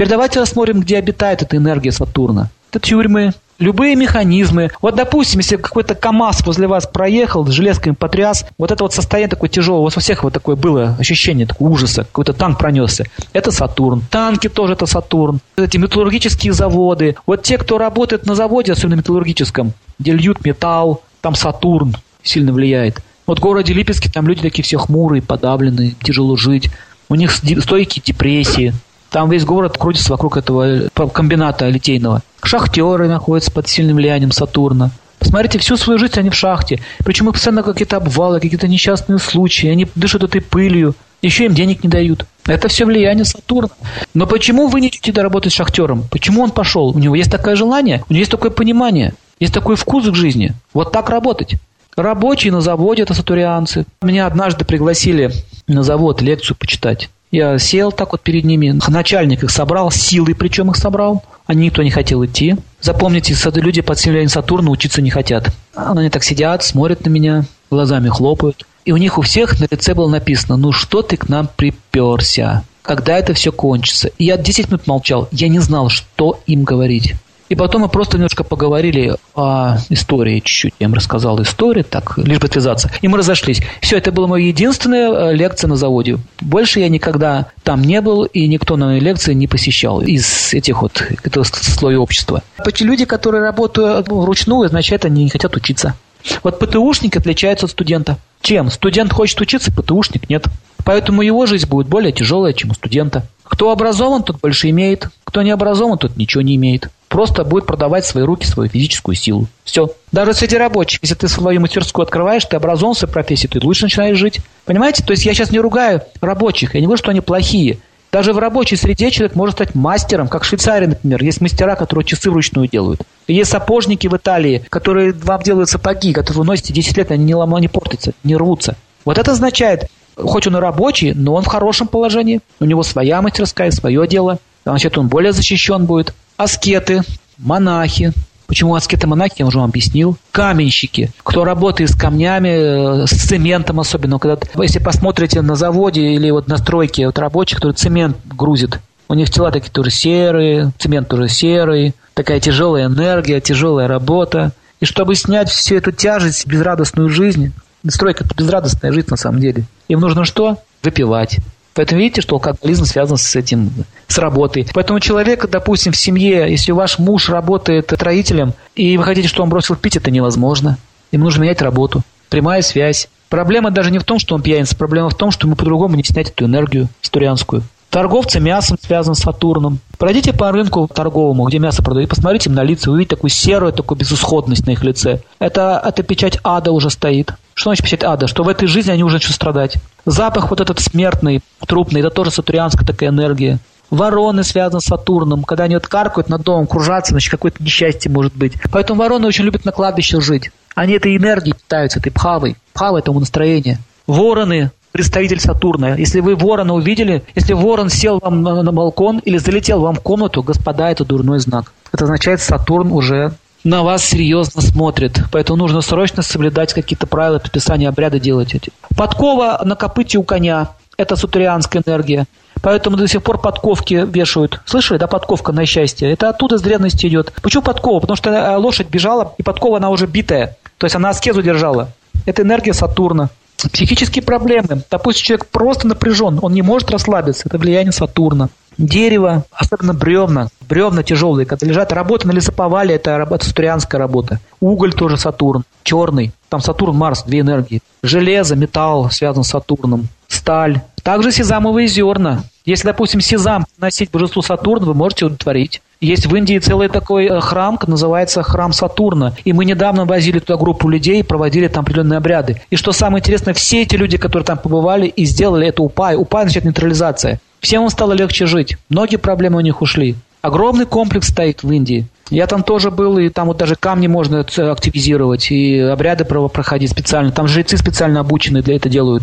Теперь давайте рассмотрим, где обитает эта энергия Сатурна. Это тюрьмы, любые механизмы. Вот, допустим, если какой-то КАМАЗ возле вас проехал, железками потряс, вот это вот состояние такое тяжелое, у вас у всех вот такое было ощущение такого ужаса, какой-то танк пронесся. Это Сатурн. Танки тоже это Сатурн. Эти металлургические заводы. Вот те, кто работает на заводе, особенно металлургическом, где льют металл, там Сатурн сильно влияет. Вот в городе Липецке там люди такие все хмурые, подавленные, тяжело жить. У них стойкие депрессии. Там весь город крутится вокруг этого э, комбината литейного. Шахтеры находятся под сильным влиянием Сатурна. Посмотрите, всю свою жизнь они в шахте. Причем их постоянно какие-то обвалы, какие-то несчастные случаи. Они дышат этой пылью. Еще им денег не дают. Это все влияние Сатурна. Но почему вы не идете работать шахтером? Почему он пошел? У него есть такое желание, у него есть такое понимание, есть такой вкус к жизни. Вот так работать. Рабочие на заводе – это сатурианцы. Меня однажды пригласили на завод лекцию почитать. Я сел так вот перед ними, начальник их собрал, силой причем их собрал. Они никто не хотел идти. Запомните, люди под влиянием Сатурна учиться не хотят. Они так сидят, смотрят на меня, глазами хлопают. И у них у всех на лице было написано, ну что ты к нам приперся? Когда это все кончится? И я 10 минут молчал. Я не знал, что им говорить. И потом мы просто немножко поговорили о истории чуть-чуть. Я им рассказал историю, так, лишь бы отвязаться. И мы разошлись. Все, это была моя единственная э, лекция на заводе. Больше я никогда там не был, и никто на лекции не посещал из этих вот, этого слоя общества. Люди, которые работают вручную, означает, они не хотят учиться. Вот ПТУшник отличается от студента. Чем? Студент хочет учиться, ПТУшник нет. Поэтому его жизнь будет более тяжелая, чем у студента. Кто образован, тот больше имеет. Кто не образован, тот ничего не имеет просто будет продавать свои руки, свою физическую силу. Все. Даже среди рабочих, если ты свою мастерскую открываешь, ты образован в профессии, ты лучше начинаешь жить. Понимаете? То есть я сейчас не ругаю рабочих, я не говорю, что они плохие. Даже в рабочей среде человек может стать мастером, как в Швейцарии, например. Есть мастера, которые часы вручную делают. Есть сапожники в Италии, которые вам делают сапоги, которые вы носите 10 лет, они не ломают, не портятся, не рвутся. Вот это означает, хоть он и рабочий, но он в хорошем положении. У него своя мастерская, свое дело. Значит, он более защищен будет аскеты, монахи. Почему аскеты монахи, я уже вам объяснил. Каменщики, кто работает с камнями, э, с цементом особенно. Когда, если посмотрите на заводе или вот на стройке вот рабочих, которые цемент грузит, у них тела такие тоже серые, цемент тоже серый, такая тяжелая энергия, тяжелая работа. И чтобы снять всю эту тяжесть, безрадостную жизнь, стройка – это безрадостная жизнь на самом деле. Им нужно что? Выпивать. Поэтому видите, что алкоголизм связан с этим, с работой. Поэтому человек, допустим, в семье, если ваш муж работает строителем, и вы хотите, чтобы он бросил пить, это невозможно. Ему нужно менять работу. Прямая связь. Проблема даже не в том, что он пьяница, проблема в том, что ему по-другому не снять эту энергию стурианскую. Торговцы мясом связан с Сатурном. Пройдите по рынку торговому, где мясо продают, посмотрите им на лица, увидите такую серую, такую безысходность на их лице. Это, это печать ада уже стоит. Что значит печать ада? Что в этой жизни они уже начнут страдать. Запах вот этот смертный, трупный, это тоже сатурианская такая энергия. Вороны связаны с Сатурном. Когда они вот каркают над домом, кружатся, значит, какое-то несчастье может быть. Поэтому вороны очень любят на кладбище жить. Они этой энергией питаются, этой пхавой. Пхава – этому настроение. Вороны представитель Сатурна. Если вы ворона увидели, если ворон сел вам на, на балкон или залетел вам в комнату, господа, это дурной знак. Это означает, Сатурн уже на вас серьезно смотрит. Поэтому нужно срочно соблюдать какие-то правила предписания обряда делать эти. Подкова на копыте у коня. Это сатурианская энергия. Поэтому до сих пор подковки вешают. Слышали, да, подковка на счастье? Это оттуда с древности идет. Почему подкова? Потому что э, лошадь бежала, и подкова она уже битая. То есть она аскезу держала. Это энергия Сатурна. Психические проблемы. Допустим, человек просто напряжен, он не может расслабиться. Это влияние Сатурна. Дерево, особенно бревна, бревна тяжелые, когда лежат, работа на лесоповале, это работа, сатурианская работа. Уголь тоже Сатурн, черный, там Сатурн, Марс, две энергии. Железо, металл связан с Сатурном, сталь. Также сезамовые зерна. Если, допустим, сезам носить божеству Сатурна, вы можете удовлетворить. Есть в Индии целый такой э, храм, называется храм Сатурна. И мы недавно возили туда группу людей проводили там определенные обряды. И что самое интересное, все эти люди, которые там побывали и сделали это упай, упай значит нейтрализация. Всем стало легче жить. Многие проблемы у них ушли. Огромный комплекс стоит в Индии. Я там тоже был, и там вот даже камни можно активизировать, и обряды проходить специально. Там жрецы специально обученные для этого делают.